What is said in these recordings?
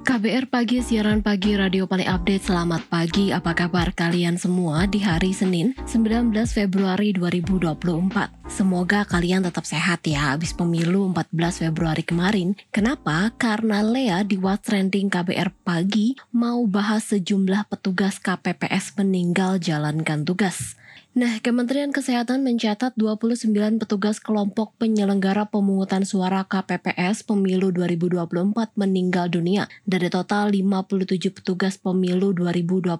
KBR Pagi, siaran pagi radio paling update. Selamat pagi, apa kabar kalian semua di hari Senin 19 Februari 2024. Semoga kalian tetap sehat ya habis pemilu 14 Februari kemarin. Kenapa? Karena Lea di What's Trending KBR Pagi mau bahas sejumlah petugas KPPS meninggal jalankan tugas. Nah, Kementerian Kesehatan mencatat 29 petugas kelompok penyelenggara pemungutan suara KPPS pemilu 2024 meninggal dunia. Dari total 57 petugas pemilu 2024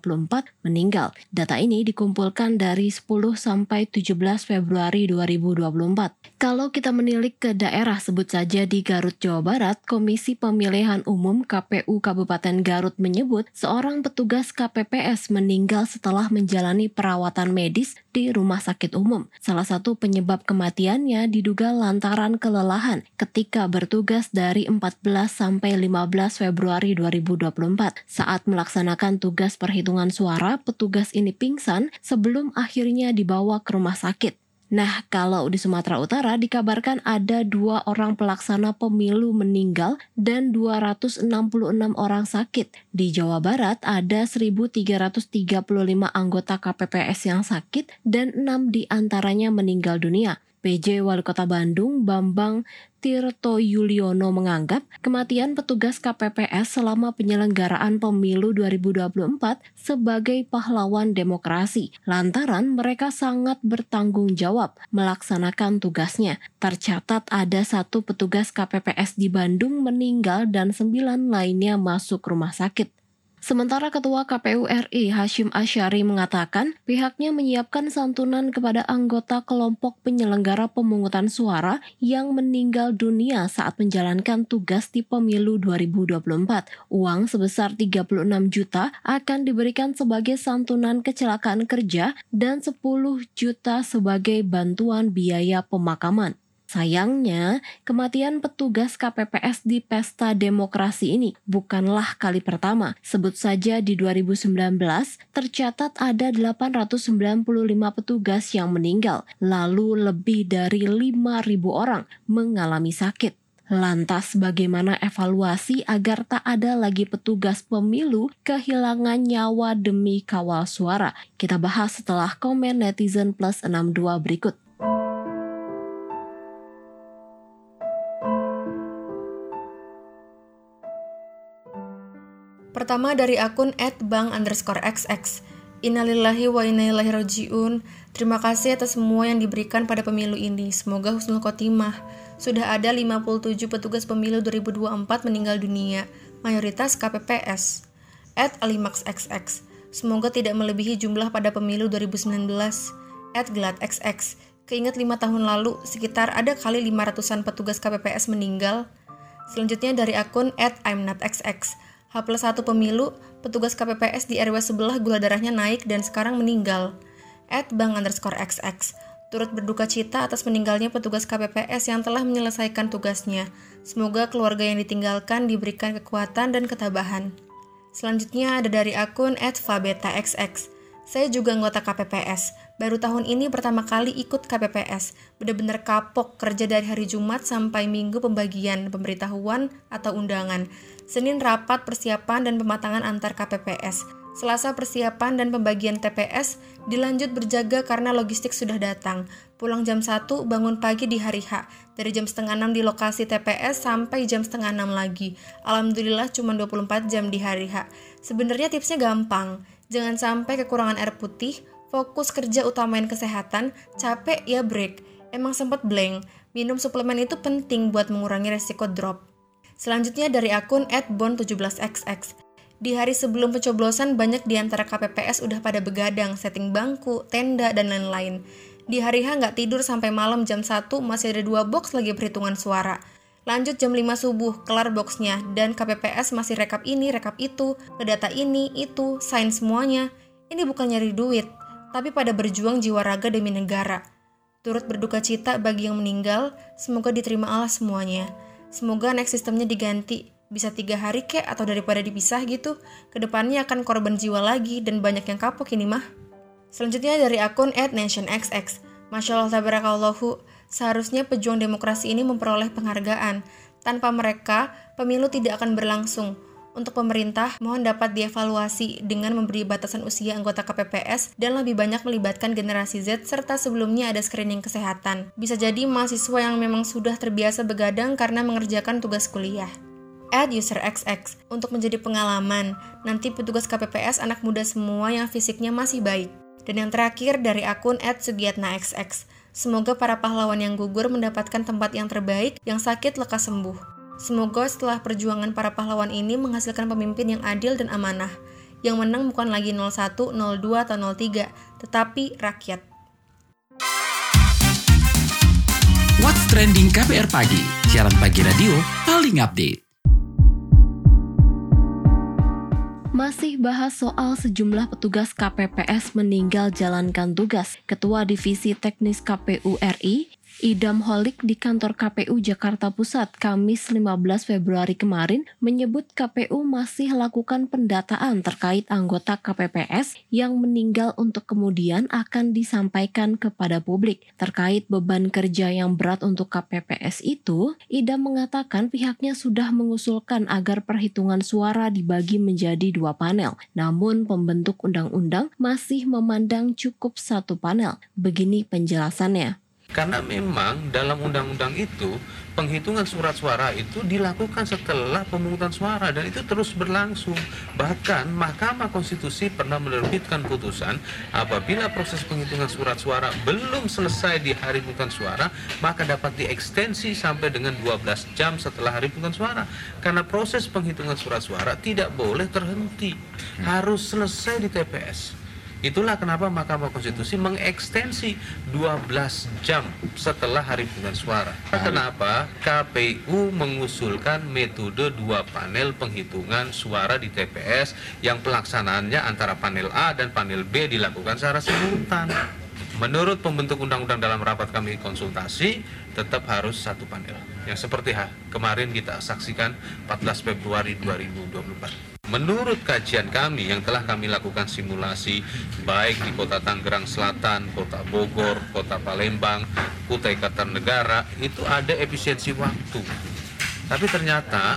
meninggal. Data ini dikumpulkan dari 10 sampai 17 Februari 2024. Kalau kita menilik ke daerah sebut saja di Garut, Jawa Barat, Komisi Pemilihan Umum KPU Kabupaten Garut menyebut seorang petugas KPPS meninggal setelah menjalani perawatan medis di rumah sakit umum. Salah satu penyebab kematiannya diduga lantaran kelelahan ketika bertugas dari 14 sampai 15 Februari 2024. Saat melaksanakan tugas perhitungan suara, petugas ini pingsan sebelum akhirnya dibawa ke rumah sakit. Nah, kalau di Sumatera Utara dikabarkan ada dua orang pelaksana pemilu meninggal dan 266 orang sakit. Di Jawa Barat ada 1.335 anggota KPPS yang sakit dan 6 di antaranya meninggal dunia. PJ Wali Kota Bandung Bambang Tirto Yuliono menganggap kematian petugas KPPS selama penyelenggaraan pemilu 2024 sebagai pahlawan demokrasi lantaran mereka sangat bertanggung jawab melaksanakan tugasnya. Tercatat ada satu petugas KPPS di Bandung meninggal dan sembilan lainnya masuk rumah sakit. Sementara Ketua KPU RI Hashim Asyari mengatakan pihaknya menyiapkan santunan kepada anggota kelompok penyelenggara pemungutan suara yang meninggal dunia saat menjalankan tugas di pemilu 2024. Uang sebesar 36 juta akan diberikan sebagai santunan kecelakaan kerja dan 10 juta sebagai bantuan biaya pemakaman. Sayangnya, kematian petugas KPPS di pesta demokrasi ini bukanlah kali pertama. Sebut saja di 2019, tercatat ada 895 petugas yang meninggal, lalu lebih dari 5.000 orang mengalami sakit. Lantas bagaimana evaluasi agar tak ada lagi petugas pemilu kehilangan nyawa demi kawal suara? Kita bahas setelah komen netizen plus 62 berikut. Pertama dari akun @bank underscore xx. Innalillahi wa inna ilaihi rajiun. Terima kasih atas semua yang diberikan pada pemilu ini. Semoga husnul khotimah. Sudah ada 57 petugas pemilu 2024 meninggal dunia, mayoritas KPPS. At Alimax XX. Semoga tidak melebihi jumlah pada pemilu 2019. At Glad XX. Keingat lima tahun lalu, sekitar ada kali 500-an petugas KPPS meninggal. Selanjutnya dari akun at I'm not XX. H plus 1 pemilu, petugas KPPS di RW sebelah gula darahnya naik dan sekarang meninggal. At bang underscore XX, turut berduka cita atas meninggalnya petugas KPPS yang telah menyelesaikan tugasnya. Semoga keluarga yang ditinggalkan diberikan kekuatan dan ketabahan. Selanjutnya ada dari akun @fabeta_xx. Saya juga anggota KPPS. Baru tahun ini pertama kali ikut KPPS. Benar-benar kapok kerja dari hari Jumat sampai Minggu pembagian pemberitahuan atau undangan. Senin rapat persiapan dan pematangan antar KPPS. Selasa persiapan dan pembagian TPS, dilanjut berjaga karena logistik sudah datang. Pulang jam 1, bangun pagi di hari H. Dari jam setengah 6 di lokasi TPS sampai jam setengah 6 lagi. Alhamdulillah cuma 24 jam di hari H. Sebenarnya tipsnya gampang. Jangan sampai kekurangan air putih, fokus kerja utamain kesehatan, capek ya break. Emang sempat blank. Minum suplemen itu penting buat mengurangi resiko drop. Selanjutnya dari akun @bon17xx. Di hari sebelum pencoblosan banyak di antara KPPS udah pada begadang, setting bangku, tenda, dan lain-lain. Di hari H nggak tidur sampai malam jam 1 masih ada dua box lagi perhitungan suara. Lanjut jam 5 subuh, kelar boxnya, dan KPPS masih rekap ini, rekap itu, ke data ini, itu, sign semuanya. Ini bukan nyari duit, tapi pada berjuang jiwa raga demi negara. Turut berduka cita bagi yang meninggal, semoga diterima Allah semuanya. Semoga next sistemnya diganti Bisa tiga hari kek atau daripada dipisah gitu. Ke depannya akan korban jiwa lagi dan banyak yang kapok ini mah. Selanjutnya dari akun @nationxx. Masya Allah tabarakallahu, seharusnya pejuang demokrasi ini memperoleh penghargaan. Tanpa mereka, pemilu tidak akan berlangsung. Untuk pemerintah, mohon dapat dievaluasi dengan memberi batasan usia anggota KPPS dan lebih banyak melibatkan generasi Z serta sebelumnya ada screening kesehatan. Bisa jadi mahasiswa yang memang sudah terbiasa begadang karena mengerjakan tugas kuliah. Add user XX untuk menjadi pengalaman. Nanti petugas KPPS anak muda semua yang fisiknya masih baik. Dan yang terakhir dari akun @sugiatnaxx. Semoga para pahlawan yang gugur mendapatkan tempat yang terbaik, yang sakit lekas sembuh. Semoga setelah perjuangan para pahlawan ini menghasilkan pemimpin yang adil dan amanah. Yang menang bukan lagi 01, 02, atau 03, tetapi rakyat. What's Trending KPR Pagi, siaran pagi radio paling update. Masih bahas soal sejumlah petugas KPPS meninggal jalankan tugas. Ketua Divisi Teknis KPU RI, Idam Holik di kantor KPU Jakarta Pusat Kamis 15 Februari kemarin menyebut KPU masih lakukan pendataan terkait anggota KPPS yang meninggal untuk kemudian akan disampaikan kepada publik. Terkait beban kerja yang berat untuk KPPS itu, Idam mengatakan pihaknya sudah mengusulkan agar perhitungan suara dibagi menjadi dua panel. Namun pembentuk undang-undang masih memandang cukup satu panel. Begini penjelasannya. Karena memang dalam undang-undang itu penghitungan surat suara itu dilakukan setelah pemungutan suara dan itu terus berlangsung. Bahkan Mahkamah Konstitusi pernah menerbitkan putusan apabila proses penghitungan surat suara belum selesai di hari pemungutan suara, maka dapat diekstensi sampai dengan 12 jam setelah hari pemungutan suara. Karena proses penghitungan surat suara tidak boleh terhenti, harus selesai di TPS. Itulah kenapa Mahkamah Konstitusi mengekstensi 12 jam setelah hari pemungutan suara. Kenapa KPU mengusulkan metode dua panel penghitungan suara di TPS yang pelaksanaannya antara panel A dan panel B dilakukan secara simultan. Menurut pembentuk undang-undang dalam rapat kami konsultasi, tetap harus satu panel. Yang seperti ha, kemarin kita saksikan 14 Februari 2024. Menurut kajian kami yang telah kami lakukan simulasi baik di Kota Tangerang Selatan, Kota Bogor, Kota Palembang, Kutai Kartanegara itu ada efisiensi waktu. Tapi ternyata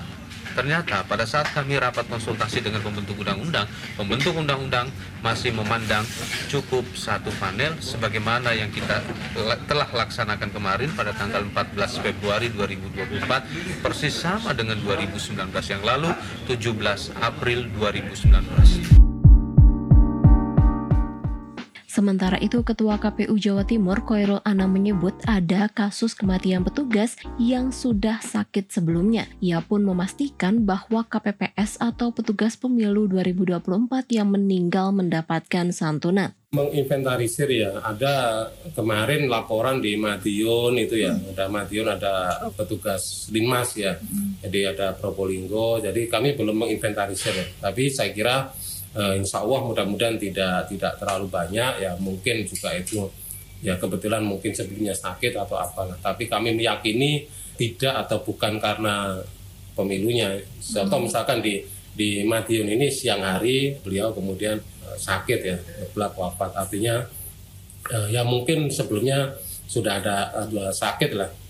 Ternyata pada saat kami rapat konsultasi dengan pembentuk undang-undang, pembentuk undang-undang masih memandang cukup satu panel sebagaimana yang kita telah laksanakan kemarin pada tanggal 14 Februari 2024 persis sama dengan 2019 yang lalu 17 April 2019. Sementara itu, Ketua KPU Jawa Timur Koirul Anam menyebut ada kasus kematian petugas yang sudah sakit sebelumnya. Ia pun memastikan bahwa KPPS atau petugas pemilu 2024 yang meninggal mendapatkan santunan menginventarisir ya ada kemarin laporan di Madiun itu ya ada Madiun ada petugas linmas ya jadi ada Probolinggo jadi kami belum menginventarisir ya. tapi saya kira uh, insya Allah mudah-mudahan tidak tidak terlalu banyak. Ya mungkin juga itu ya kebetulan mungkin sebelumnya sakit atau apa tapi kami meyakini tidak atau bukan karena pemilunya. Atau hmm. misalkan di di Madiun ini siang hari beliau kemudian uh, sakit ya belak wafat. Artinya uh, ya mungkin sebelumnya sudah ada uh, sakit lah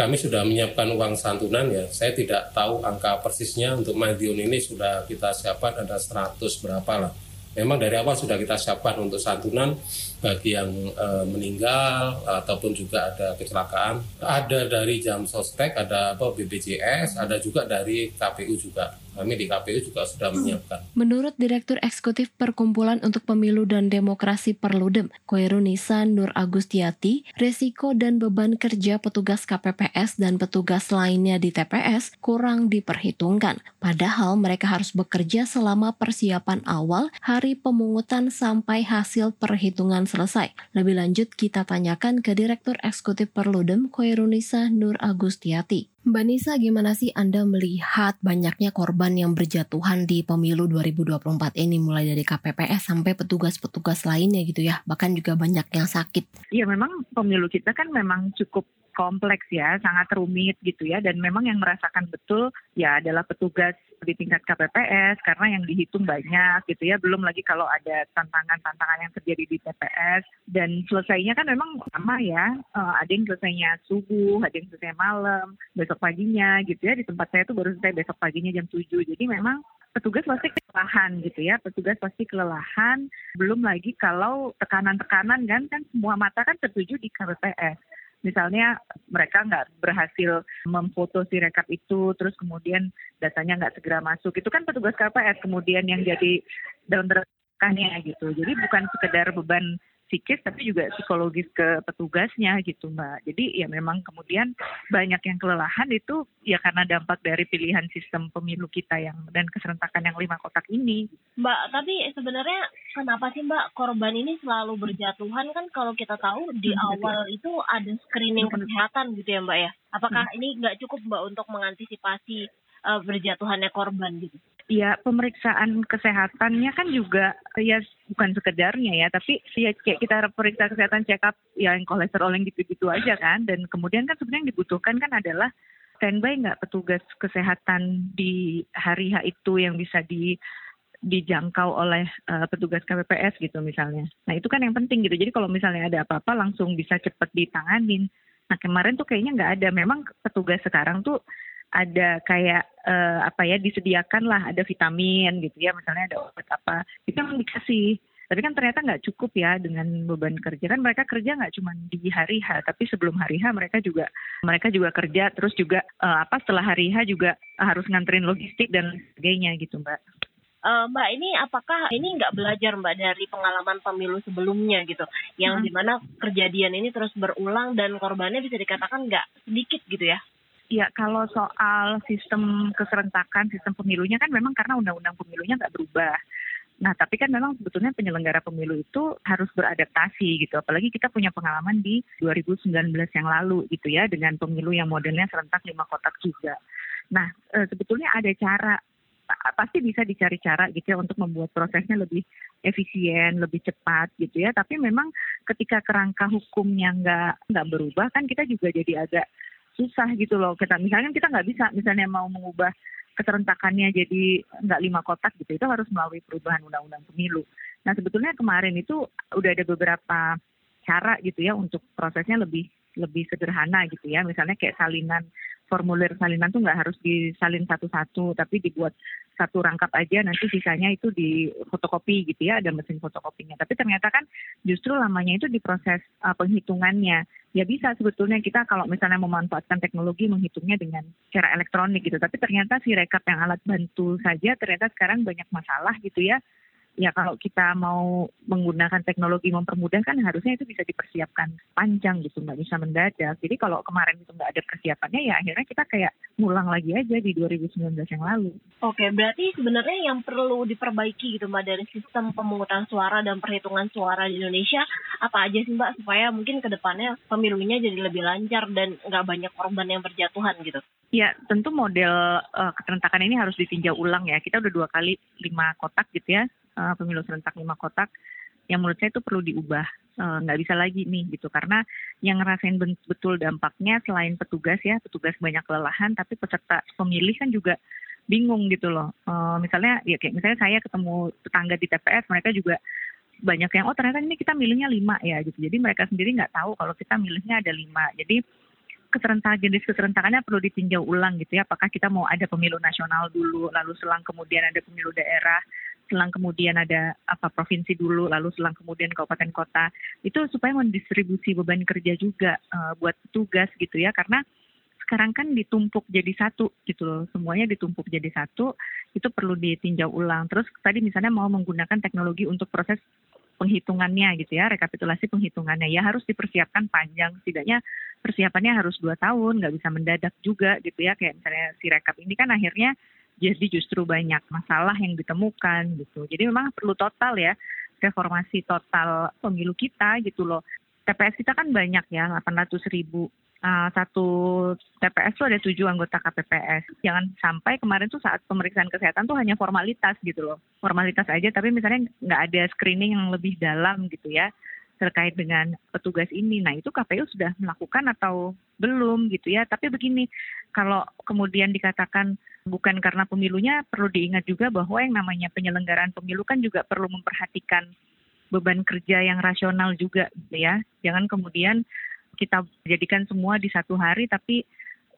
kami sudah menyiapkan uang santunan ya. Saya tidak tahu angka persisnya untuk Madiun ini sudah kita siapkan ada 100 berapa lah. Memang dari awal sudah kita siapkan untuk santunan bagi yang e, meninggal ataupun juga ada kecelakaan. Ada dari jam sostek, ada apa BPJS, ada juga dari KPU juga kami di KPU juga sudah menyiapkan. Menurut Direktur Eksekutif Perkumpulan untuk Pemilu dan Demokrasi Perludem, Koirunisa Nur Agustiati, resiko dan beban kerja petugas KPPS dan petugas lainnya di TPS kurang diperhitungkan. Padahal mereka harus bekerja selama persiapan awal hari pemungutan sampai hasil perhitungan selesai. Lebih lanjut kita tanyakan ke Direktur Eksekutif Perludem, Koirunisa Nur Agustiati. Mbak Nisa, gimana sih Anda melihat banyaknya korban yang berjatuhan di pemilu 2024 ini mulai dari KPPS sampai petugas-petugas lainnya gitu ya, bahkan juga banyak yang sakit. Iya memang pemilu kita kan memang cukup kompleks ya, sangat rumit gitu ya. Dan memang yang merasakan betul ya adalah petugas di tingkat KPPS karena yang dihitung banyak gitu ya. Belum lagi kalau ada tantangan-tantangan yang terjadi di TPS dan selesainya kan memang lama ya. Uh, ada yang selesainya subuh, ada yang selesai malam, besok paginya gitu ya. Di tempat saya tuh baru selesai besok paginya jam 7. Jadi memang petugas pasti kelelahan gitu ya petugas pasti kelelahan belum lagi kalau tekanan-tekanan kan kan semua mata kan tertuju di KPPS misalnya mereka nggak berhasil memfoto si rekap itu, terus kemudian datanya nggak segera masuk, itu kan petugas KPS kemudian yang jadi dalam tekannya gitu. Jadi bukan sekedar beban psikis tapi juga psikologis ke petugasnya gitu mbak. Jadi ya memang kemudian banyak yang kelelahan itu ya karena dampak dari pilihan sistem pemilu kita yang dan keserentakan yang lima kotak ini. Mbak, tapi sebenarnya kenapa sih mbak korban ini selalu berjatuhan kan kalau kita tahu di Hmm, awal itu ada screening Hmm. kesehatan gitu ya mbak ya. Apakah ini nggak cukup mbak untuk mengantisipasi eh, berjatuhannya korban gitu? Ya pemeriksaan kesehatannya kan juga ya bukan sekedarnya ya tapi ya kayak kita periksa kesehatan check up ya yang kolesterol yang gitu-gitu aja kan dan kemudian kan sebenarnya yang dibutuhkan kan adalah standby nggak petugas kesehatan di hari H itu yang bisa di dijangkau oleh uh, petugas KPPS gitu misalnya. Nah itu kan yang penting gitu. Jadi kalau misalnya ada apa-apa langsung bisa cepat ditanganin. Nah kemarin tuh kayaknya nggak ada. Memang petugas sekarang tuh ada kayak uh, apa ya disediakan lah ada vitamin gitu ya misalnya ada obat apa itu memang dikasih tapi kan ternyata nggak cukup ya dengan beban kerja kan mereka kerja nggak cuma di hari H tapi sebelum hari H mereka juga mereka juga kerja terus juga uh, apa setelah hari H juga harus nganterin logistik dan sebagainya gitu mbak Eh, Mbak, ini apakah ini nggak belajar Mbak dari pengalaman pemilu sebelumnya gitu, yang Hmm. di mana kejadian ini terus berulang dan korbannya bisa dikatakan nggak sedikit gitu ya? Ya, kalau soal sistem keserentakan, sistem pemilunya kan memang karena undang-undang pemilunya nggak berubah. Nah, tapi kan memang sebetulnya penyelenggara pemilu itu harus beradaptasi gitu. Apalagi kita punya pengalaman di 2019 yang lalu gitu ya, dengan pemilu yang modelnya serentak lima kotak juga. Nah, eh, sebetulnya ada cara, pasti bisa dicari cara gitu ya untuk membuat prosesnya lebih efisien, lebih cepat gitu ya. Tapi memang ketika kerangka hukumnya nggak nggak berubah kan kita juga jadi agak susah gitu loh. Kita misalnya kita nggak bisa misalnya mau mengubah keserentakannya jadi nggak lima kotak gitu itu harus melalui perubahan undang-undang pemilu. Nah sebetulnya kemarin itu udah ada beberapa cara gitu ya untuk prosesnya lebih lebih sederhana gitu ya. Misalnya kayak salinan formulir salinan tuh nggak harus disalin satu-satu tapi dibuat satu rangkap aja nanti sisanya itu di fotokopi gitu ya ada mesin fotokopinya tapi ternyata kan justru lamanya itu di proses uh, penghitungannya ya bisa sebetulnya kita kalau misalnya memanfaatkan teknologi menghitungnya dengan cara elektronik gitu. Tapi ternyata si rekap yang alat bantu saja ternyata sekarang banyak masalah gitu ya ya kalau kita mau menggunakan teknologi mempermudah kan harusnya itu bisa dipersiapkan panjang gitu nggak bisa mendadak jadi kalau kemarin itu nggak ada persiapannya ya akhirnya kita kayak ngulang lagi aja di 2019 yang lalu Oke, berarti sebenarnya yang perlu diperbaiki gitu Mbak dari sistem pemungutan suara dan perhitungan suara di Indonesia apa aja sih Mbak supaya mungkin ke depannya pemilunya jadi lebih lancar dan nggak banyak korban yang berjatuhan gitu. Ya, tentu model uh, keserentakan ini harus ditinjau ulang ya. Kita udah dua kali lima kotak gitu ya, uh, pemilu serentak lima kotak. Yang menurut saya itu perlu diubah, uh, nggak bisa lagi nih gitu. Karena yang ngerasain betul dampaknya selain petugas ya, petugas banyak kelelahan, tapi peserta pemilih kan juga bingung gitu loh. Uh, misalnya, ya kayak misalnya saya ketemu tetangga di TPS, mereka juga banyak yang oh ternyata ini kita milihnya lima ya gitu. Jadi mereka sendiri nggak tahu kalau kita milihnya ada lima. Jadi keserentakan jenis keserentakannya perlu ditinjau ulang gitu ya. Apakah kita mau ada pemilu nasional dulu, lalu selang kemudian ada pemilu daerah, selang kemudian ada apa provinsi dulu, lalu selang kemudian kabupaten kota. Itu supaya mendistribusi beban kerja juga uh, buat petugas gitu ya. Karena sekarang kan ditumpuk jadi satu gitu loh. Semuanya ditumpuk jadi satu. Itu perlu ditinjau ulang. Terus tadi misalnya mau menggunakan teknologi untuk proses penghitungannya gitu ya, rekapitulasi penghitungannya ya harus dipersiapkan panjang, setidaknya persiapannya harus dua tahun, nggak bisa mendadak juga gitu ya, kayak misalnya si rekap ini kan akhirnya jadi justru banyak masalah yang ditemukan gitu. Jadi memang perlu total ya, reformasi total pemilu kita gitu loh. TPS kita kan banyak ya, 800 ribu Uh, satu TPS tuh ada tujuh anggota KPPS. Jangan sampai kemarin tuh saat pemeriksaan kesehatan tuh hanya formalitas gitu loh. Formalitas aja tapi misalnya nggak ada screening yang lebih dalam gitu ya. Terkait dengan petugas ini. Nah, itu KPU sudah melakukan atau belum gitu ya. Tapi begini, kalau kemudian dikatakan bukan karena pemilunya, perlu diingat juga bahwa yang namanya penyelenggaraan pemilu kan juga perlu memperhatikan beban kerja yang rasional juga gitu ya. Jangan kemudian kita jadikan semua di satu hari tapi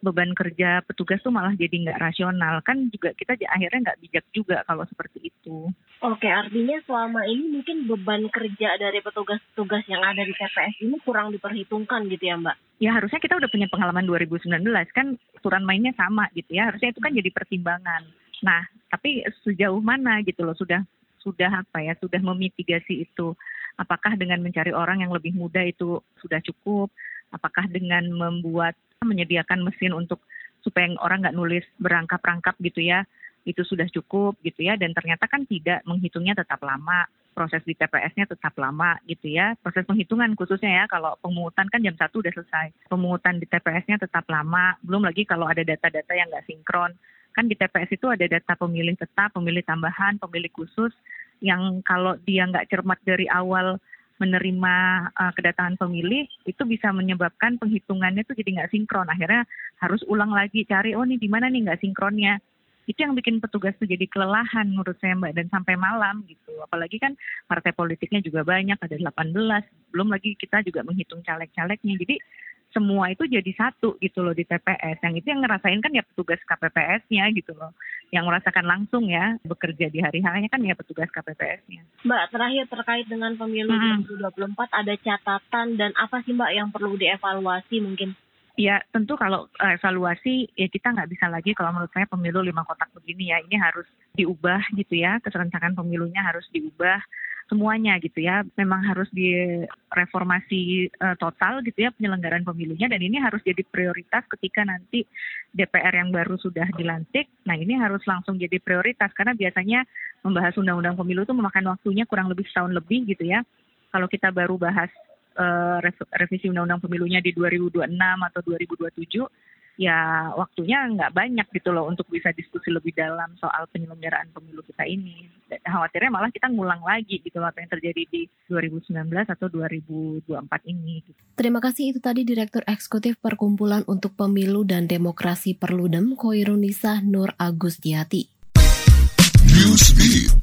beban kerja petugas tuh malah jadi nggak rasional kan juga kita akhirnya nggak bijak juga kalau seperti itu. Oke, artinya selama ini mungkin beban kerja dari petugas-petugas yang ada di TPS ini kurang diperhitungkan gitu ya Mbak? Ya harusnya kita udah punya pengalaman 2019 kan aturan mainnya sama gitu ya harusnya itu kan jadi pertimbangan. Nah tapi sejauh mana gitu loh sudah sudah apa ya sudah memitigasi itu apakah dengan mencari orang yang lebih muda itu sudah cukup apakah dengan membuat menyediakan mesin untuk supaya orang nggak nulis berangkap-rangkap gitu ya itu sudah cukup gitu ya dan ternyata kan tidak menghitungnya tetap lama proses di TPS-nya tetap lama gitu ya proses penghitungan khususnya ya kalau pemungutan kan jam satu udah selesai pemungutan di TPS-nya tetap lama belum lagi kalau ada data-data yang nggak sinkron kan di TPS itu ada data pemilih tetap pemilih tambahan pemilih khusus yang kalau dia nggak cermat dari awal menerima uh, kedatangan pemilih itu bisa menyebabkan penghitungannya itu jadi nggak sinkron. Akhirnya harus ulang lagi cari oh nih di mana nih nggak sinkronnya? Itu yang bikin petugas tuh jadi kelelahan menurut saya mbak dan sampai malam gitu. Apalagi kan partai politiknya juga banyak ada 18 belum lagi kita juga menghitung caleg-calegnya. Jadi semua itu jadi satu gitu loh di TPS. Yang itu yang ngerasain kan ya petugas KPPS-nya gitu loh. Yang merasakan langsung ya bekerja di hari harinya kan ya petugas KPPS-nya. Mbak, terakhir terkait dengan pemilu hmm. 2024 ada catatan dan apa sih Mbak yang perlu dievaluasi mungkin? Ya tentu kalau uh, evaluasi ya kita nggak bisa lagi kalau menurut saya pemilu lima kotak begini ya. Ini harus diubah gitu ya. Keserentakan pemilunya harus diubah semuanya gitu ya. Memang harus direformasi uh, total gitu ya penyelenggaraan pemilunya. Dan ini harus jadi prioritas ketika nanti DPR yang baru sudah dilantik. Nah ini harus langsung jadi prioritas. Karena biasanya membahas undang-undang pemilu itu memakan waktunya kurang lebih setahun lebih gitu ya. Kalau kita baru bahas uh, revisi undang-undang pemilunya di 2026 atau 2027 ya waktunya nggak banyak gitu loh untuk bisa diskusi lebih dalam soal penyelenggaraan pemilu kita ini. Dan khawatirnya malah kita ngulang lagi gitu loh apa yang terjadi di 2019 atau 2024 ini. Gitu. Terima kasih itu tadi Direktur Eksekutif Perkumpulan untuk Pemilu dan Demokrasi Perludem Koirunisa Nur Agustiati. Newsbeat.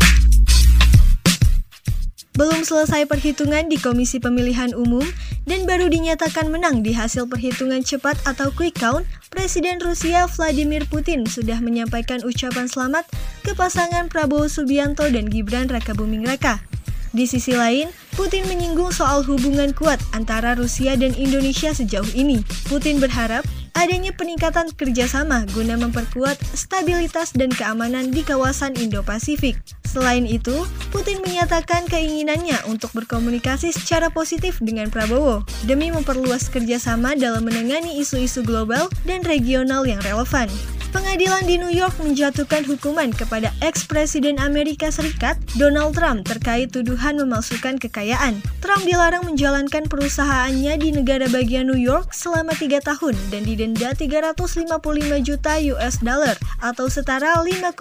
Belum selesai perhitungan di Komisi Pemilihan Umum dan baru dinyatakan menang di hasil perhitungan cepat atau quick count, Presiden Rusia Vladimir Putin sudah menyampaikan ucapan selamat ke pasangan Prabowo Subianto dan Gibran Rakabuming Raka. Di sisi lain, Putin menyinggung soal hubungan kuat antara Rusia dan Indonesia sejauh ini. Putin berharap adanya peningkatan kerjasama guna memperkuat stabilitas dan keamanan di kawasan Indo-Pasifik. Selain itu, Putin menyatakan keinginannya untuk berkomunikasi secara positif dengan Prabowo demi memperluas kerjasama dalam menangani isu-isu global dan regional yang relevan. Pengadilan di New York menjatuhkan hukuman kepada ex-presiden Amerika Serikat Donald Trump terkait tuduhan memalsukan kekayaan. Trump dilarang menjalankan perusahaannya di negara bagian New York selama tiga tahun dan didenda 355 juta US dollar atau setara 5,5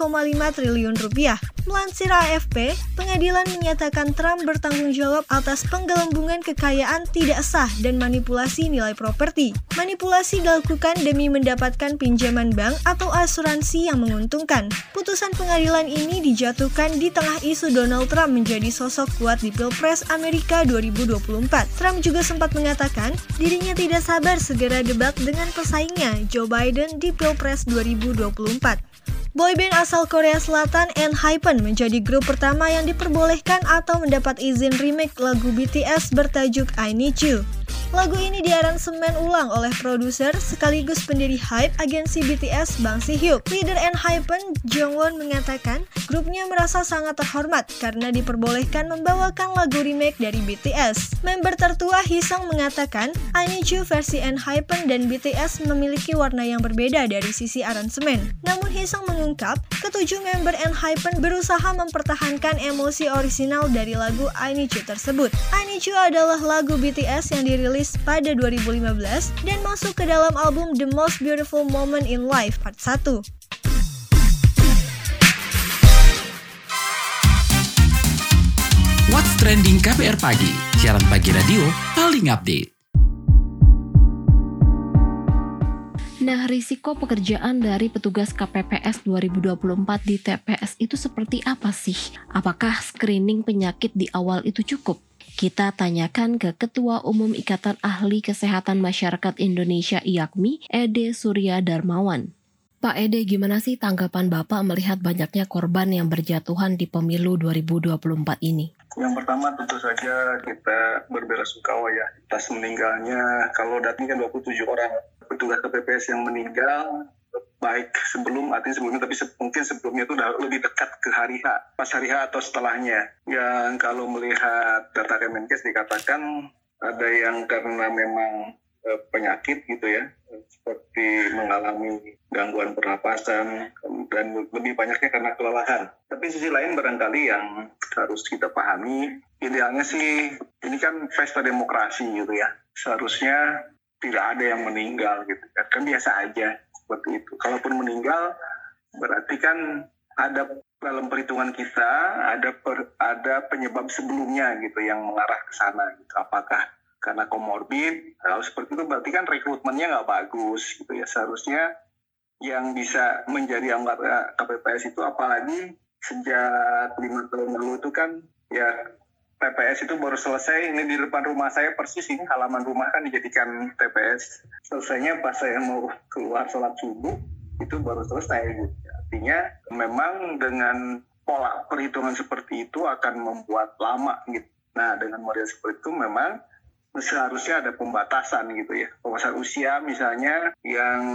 triliun rupiah. Melansir AFP, pengadilan menyatakan Trump bertanggung jawab atas penggelembungan kekayaan tidak sah dan manipulasi nilai properti. Manipulasi dilakukan demi mendapatkan pinjaman bank atau asuransi yang menguntungkan. Putusan pengadilan ini dijatuhkan di tengah isu Donald Trump menjadi sosok kuat di Pilpres Amerika 2024. Trump juga sempat mengatakan dirinya tidak sabar segera debat dengan pesaingnya Joe Biden di Pilpres 2024. Boyband asal Korea Selatan ENHYPEN menjadi grup pertama yang diperbolehkan atau mendapat izin remake lagu BTS bertajuk I Need You. Lagu ini diaransemen ulang oleh produser sekaligus pendiri Hype agensi BTS Bang Si-hyuk. Leader ENHYPEN, Jongwon mengatakan grupnya merasa sangat terhormat karena diperbolehkan membawakan lagu remake dari BTS. Member tertua Hisang mengatakan, I Need You versi ENHYPEN dan BTS memiliki warna yang berbeda dari sisi aransemen. Namun Hisang mengungkap, ketujuh member ENHYPEN berusaha mempertahankan emosi orisinal dari lagu I Need You tersebut. I Need You adalah lagu BTS yang dirilis dirilis pada 2015 dan masuk ke dalam album The Most Beautiful Moment in Life Part 1. What's Trending KPR Pagi, siaran pagi radio paling update. Nah, risiko pekerjaan dari petugas KPPS 2024 di TPS itu seperti apa sih? Apakah screening penyakit di awal itu cukup? Kita tanyakan ke Ketua Umum Ikatan Ahli Kesehatan Masyarakat Indonesia IAKMI, Ede Surya Darmawan. Pak Ede, gimana sih tanggapan Bapak melihat banyaknya korban yang berjatuhan di pemilu 2024 ini? Yang pertama tentu saja kita berbela sungkawa ya atas meninggalnya kalau datangnya kan 27 orang petugas KPPS yang meninggal baik sebelum artinya sebelumnya tapi se mungkin sebelumnya itu udah lebih dekat ke hari H pas hari H atau setelahnya. Yang kalau melihat data Kemenkes dikatakan ada yang karena memang e, penyakit gitu ya seperti mengalami gangguan pernapasan dan lebih banyaknya karena kelelahan. Tapi sisi lain barangkali yang harus kita pahami idealnya sih ini kan pesta demokrasi gitu ya. Seharusnya tidak ada yang meninggal gitu. Kan kan biasa aja seperti itu. Kalaupun meninggal berarti kan ada dalam perhitungan kita ada per, ada penyebab sebelumnya gitu yang mengarah ke sana gitu. Apakah karena komorbid kalau seperti itu berarti kan rekrutmennya nggak bagus gitu ya. Seharusnya yang bisa menjadi anggota KPPS itu apalagi sejak lima tahun lalu itu kan ya TPS itu baru selesai. Ini di depan rumah saya persis ini halaman rumah kan dijadikan TPS selesainya pas saya mau keluar sholat subuh itu baru selesai artinya memang dengan pola perhitungan seperti itu akan membuat lama gitu. Nah dengan model seperti itu memang seharusnya ada pembatasan gitu ya. Pembatasan usia misalnya yang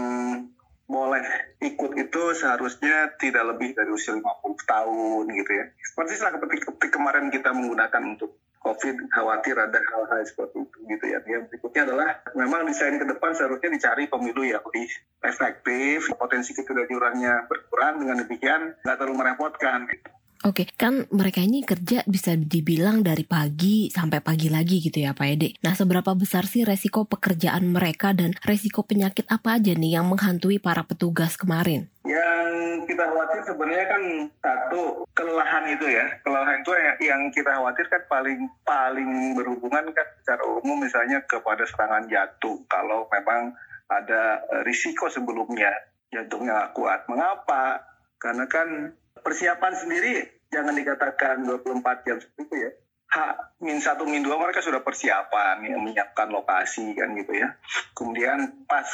boleh ikut itu seharusnya tidak lebih dari usia 50 tahun gitu ya. Seperti, seperti kemarin kita menggunakan untuk COVID khawatir ada hal-hal seperti itu gitu ya. Yang berikutnya adalah memang desain ke depan seharusnya dicari pemilu yang lebih efektif, potensi ketidakjurannya berkurang dengan demikian nggak terlalu merepotkan. Gitu. Oke, kan mereka ini kerja bisa dibilang dari pagi sampai pagi lagi gitu ya Pak Ede. Nah, seberapa besar sih resiko pekerjaan mereka dan resiko penyakit apa aja nih yang menghantui para petugas kemarin? Yang kita khawatir sebenarnya kan satu kelelahan itu ya. Kelelahan itu yang kita khawatir kan paling paling berhubungan kan secara umum misalnya kepada serangan jantung. Kalau memang ada eh, risiko sebelumnya jantungnya kuat. Mengapa? Karena kan persiapan sendiri jangan dikatakan 24 jam seperti itu ya. H min satu min dua mereka sudah persiapan ya menyiapkan lokasi kan gitu ya. Kemudian pas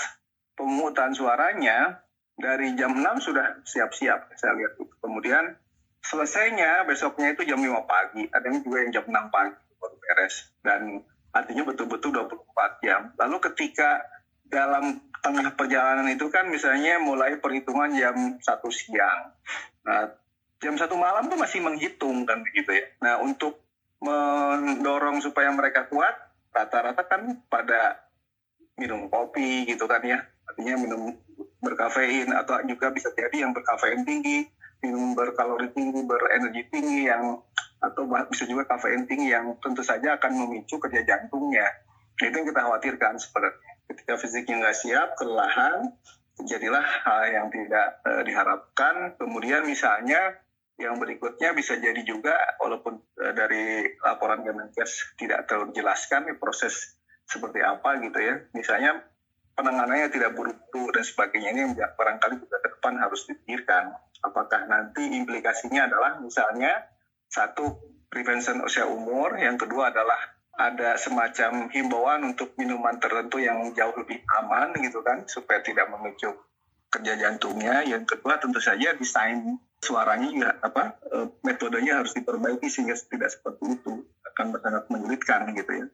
pemungutan suaranya dari jam 6 sudah siap-siap saya lihat itu. Kemudian selesainya besoknya itu jam 5 pagi, ada yang juga yang jam 6 pagi baru beres dan artinya betul-betul 24 jam. Lalu ketika dalam tengah perjalanan itu kan misalnya mulai perhitungan jam satu siang. Nah, jam satu malam tuh masih menghitung kan begitu ya. Nah untuk mendorong supaya mereka kuat, rata-rata kan pada minum kopi gitu kan ya. Artinya minum berkafein atau juga bisa jadi yang berkafein tinggi, minum berkalori tinggi, berenergi tinggi yang atau bisa juga kafein tinggi yang tentu saja akan memicu kerja jantungnya. Itu yang kita khawatirkan sebenarnya. Ketika fisiknya nggak siap, kelelahan, jadilah hal yang tidak uh, diharapkan. Kemudian misalnya yang berikutnya bisa jadi juga walaupun uh, dari laporan Kemenkes tidak terlalu dijelaskan proses seperti apa gitu ya. Misalnya penanganannya tidak buru-buru dan sebagainya ini barangkali juga ke depan harus dipikirkan. Apakah nanti implikasinya adalah misalnya satu prevention usia umur, yang kedua adalah ada semacam himbauan untuk minuman tertentu yang jauh lebih aman gitu kan supaya tidak memicu kerja jantungnya. Yang kedua tentu saja desain suaranya juga apa e, metodenya harus diperbaiki sehingga tidak seperti itu akan sangat menyulitkan gitu ya.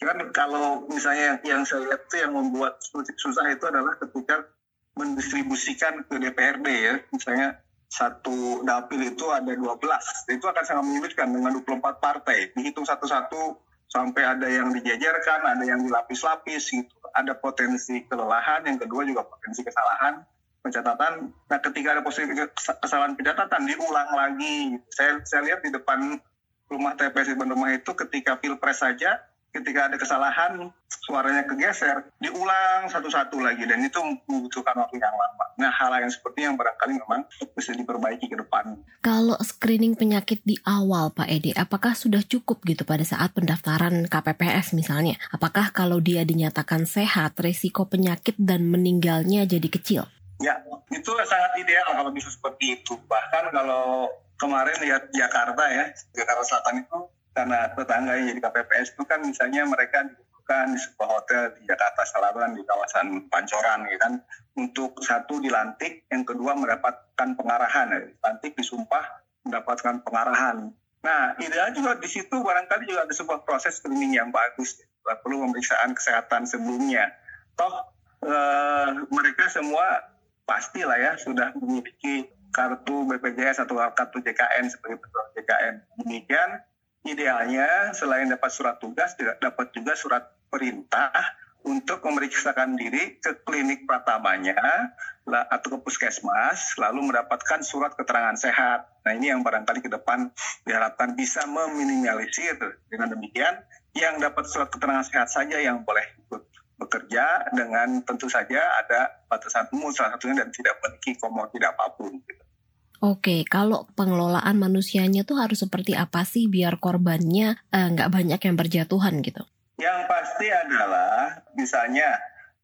Kan kalau misalnya yang saya lihat itu yang membuat susah itu adalah ketika mendistribusikan ke DPRD ya, misalnya satu dapil itu ada 12, itu akan sangat menyulitkan dengan 24 partai, dihitung satu-satu sampai ada yang dijajarkan, ada yang dilapis-lapis gitu, ada potensi kelelahan, yang kedua juga potensi kesalahan, pencatatan. Nah, ketika ada posisi kesalahan pencatatan diulang lagi. Saya saya lihat di depan rumah TPS di rumah itu ketika pilpres saja ketika ada kesalahan suaranya kegeser diulang satu-satu lagi dan itu membutuhkan waktu yang lama. Nah hal yang seperti yang barangkali memang bisa diperbaiki ke depan. Kalau screening penyakit di awal Pak Ede, apakah sudah cukup gitu pada saat pendaftaran KPPS misalnya? Apakah kalau dia dinyatakan sehat, resiko penyakit dan meninggalnya jadi kecil? Ya, itu sangat ideal kalau bisa seperti itu. Bahkan kalau kemarin lihat Jakarta ya, Jakarta Selatan itu karena tetangga yang jadi KPPS itu kan misalnya mereka dibutuhkan di sebuah hotel di Jakarta Selatan di kawasan Pancoran ya kan. Untuk satu dilantik yang kedua mendapatkan pengarahan. Ya. dilantik disumpah mendapatkan pengarahan. Nah ideal juga di situ barangkali juga ada sebuah proses screening yang bagus. Perlu pemeriksaan kesehatan sebelumnya. Toh eh, mereka semua pastilah ya sudah memiliki kartu BPJS atau kartu JKN sebagai petugas JKN demikian idealnya selain dapat surat tugas tidak dapat juga surat perintah untuk memeriksakan diri ke klinik pertamanya atau ke puskesmas lalu mendapatkan surat keterangan sehat. Nah ini yang barangkali ke depan diharapkan bisa meminimalisir. Dengan demikian yang dapat surat keterangan sehat saja yang boleh ikut bekerja dengan tentu saja ada batasan umur salah satunya dan tidak memiliki komorbid apa pun. Gitu. Oke, kalau pengelolaan manusianya tuh harus seperti apa sih biar korbannya eh, nggak uh, banyak yang berjatuhan gitu? Yang pasti adalah misalnya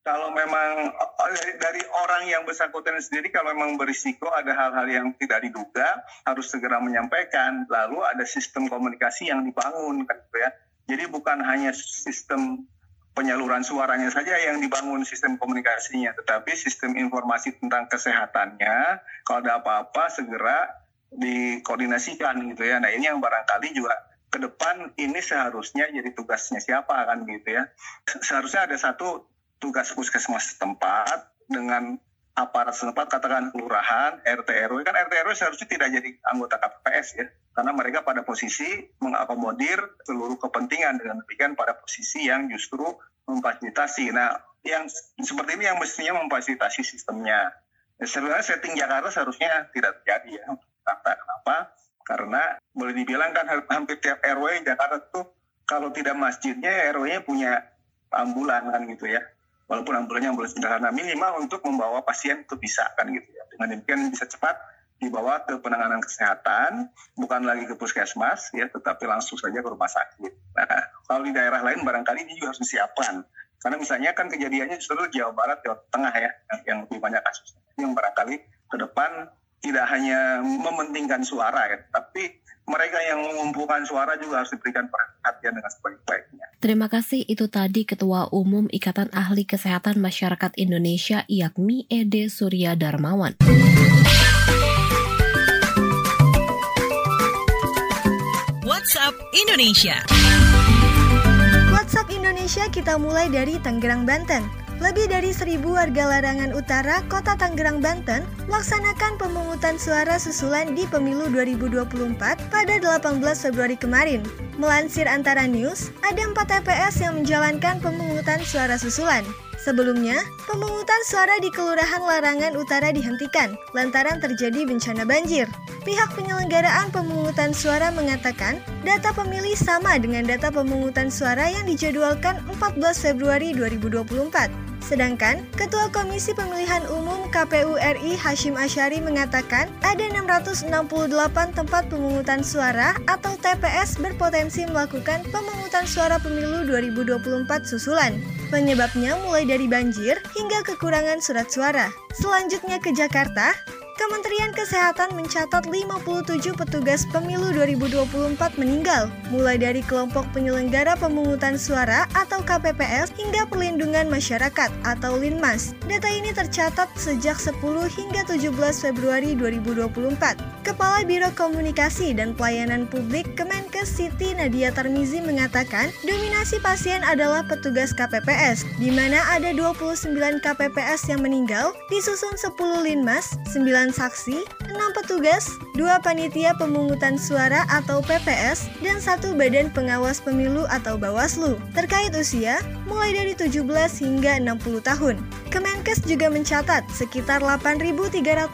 kalau memang eh, dari orang yang bersangkutan sendiri kalau memang berisiko ada hal-hal yang tidak diduga harus segera menyampaikan. Lalu ada sistem komunikasi yang dibangun kan gitu ya. Jadi bukan hanya sistem penyaluran suaranya saja yang dibangun sistem komunikasinya, tetapi sistem informasi tentang kesehatannya, kalau ada apa-apa segera dikoordinasikan gitu ya. Nah ini yang barangkali juga ke depan ini seharusnya jadi tugasnya siapa kan gitu ya. Seharusnya ada satu tugas puskesmas setempat dengan aparat setempat katakan kelurahan, RT RW kan RT RW seharusnya tidak jadi anggota KPPS ya karena mereka pada posisi mengakomodir seluruh kepentingan dengan demikian pada posisi yang justru memfasilitasi. Nah, yang seperti ini yang mestinya memfasilitasi sistemnya. Ya, sebenarnya setting Jakarta seharusnya tidak terjadi ya. Kata kenapa? Karena boleh dibilang kan hampir tiap RW Jakarta tuh kalau tidak masjidnya RW-nya punya ambulan kan gitu ya walaupun ambulannya ambulan sederhana minimal untuk membawa pasien itu bisa kan gitu ya. Dengan demikian bisa cepat dibawa ke penanganan kesehatan bukan lagi ke puskesmas ya tetapi langsung saja ke rumah sakit. Nah kalau di daerah lain barangkali ini juga harus disiapkan. Karena misalnya kan kejadiannya justru Jawa Barat Jawa Tengah ya yang lebih banyak kasusnya. Yang barangkali ke depan tidak hanya mementingkan suara ya tapi mereka yang mengumpulkan suara juga harus diberikan perhatian dengan sebaik-baiknya. Terima kasih itu tadi Ketua Umum Ikatan Ahli Kesehatan Masyarakat Indonesia Yakmi Ede Surya Darmawan. WhatsApp Indonesia. WhatsApp Indonesia kita mulai dari Tangerang, Banten. Lebih dari seribu warga Larangan Utara, Kota Tangerang, Banten, melaksanakan pemungutan suara susulan di pemilu 2024 pada 18 Februari kemarin. Melansir Antara News, ada 4 TPS yang menjalankan pemungutan suara susulan. Sebelumnya, pemungutan suara di Kelurahan Larangan Utara dihentikan lantaran terjadi bencana banjir. Pihak penyelenggaraan pemungutan suara mengatakan data pemilih sama dengan data pemungutan suara yang dijadwalkan 14 Februari 2024. Sedangkan, Ketua Komisi Pemilihan Umum KPU RI Hashim Asyari mengatakan ada 668 tempat pemungutan suara atau TPS berpotensi melakukan pemungutan suara pemilu 2024 susulan. Penyebabnya mulai dari banjir hingga kekurangan surat suara. Selanjutnya ke Jakarta, Kementerian Kesehatan mencatat 57 petugas pemilu 2024 meninggal, mulai dari kelompok penyelenggara pemungutan suara atau KPPS hingga perlindungan masyarakat atau Linmas. Data ini tercatat sejak 10 hingga 17 Februari 2024. Kepala Biro Komunikasi dan Pelayanan Publik Kemenkes Siti Nadia Tarmizi mengatakan, dominasi pasien adalah petugas KPPS, di mana ada 29 KPPS yang meninggal, disusun 10 Linmas, 9 saksi, 6 petugas, 2 panitia pemungutan suara atau PPS, dan satu badan pengawas pemilu atau Bawaslu. Terkait usia, mulai dari 17 hingga 60 tahun. Kemenkes juga mencatat sekitar 8.381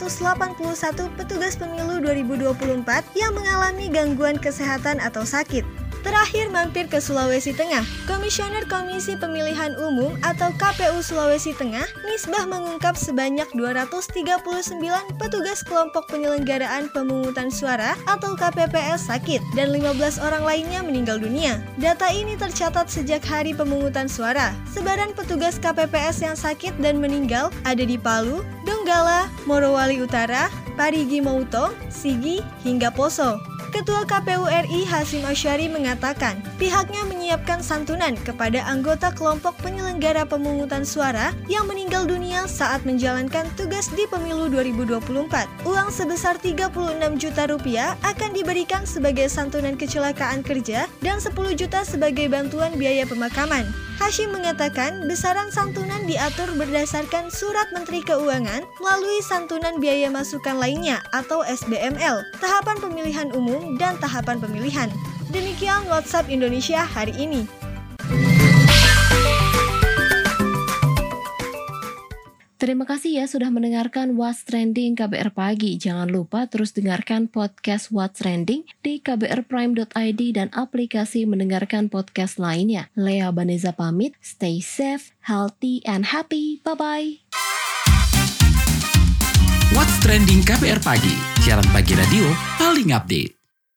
petugas pemilu 2024 yang mengalami gangguan kesehatan atau sakit. Terakhir mampir ke Sulawesi Tengah. Komisioner Komisi Pemilihan Umum atau KPU Sulawesi Tengah, Misbah mengungkap sebanyak 239 petugas kelompok penyelenggaraan pemungutan suara atau KPPS sakit dan 15 orang lainnya meninggal dunia. Data ini tercatat sejak hari pemungutan suara. Sebaran petugas KPPS yang sakit dan meninggal ada di Palu, Donggala, Morowali Utara, Parigi Mouto, Sigi, hingga Poso. Ketua KPU RI Hasim Asyari mengatakan pihaknya menyiapkan santunan kepada anggota kelompok penyelenggara pemungutan suara yang meninggal dunia saat menjalankan tugas di pemilu 2024. Uang sebesar 36 juta rupiah akan diberikan sebagai santunan kecelakaan kerja dan 10 juta sebagai bantuan biaya pemakaman. Hashim mengatakan besaran santunan diatur berdasarkan surat Menteri Keuangan melalui santunan biaya masukan lainnya atau SBML, tahapan pemilihan umum dan tahapan pemilihan. Demikian WhatsApp Indonesia hari ini. Terima kasih ya sudah mendengarkan What's Trending KBR Pagi. Jangan lupa terus dengarkan podcast What's Trending di kbrprime.id dan aplikasi mendengarkan podcast lainnya. Lea Baneza pamit, stay safe, healthy, and happy. Bye-bye. What's Trending KBR Pagi, siaran pagi radio paling update.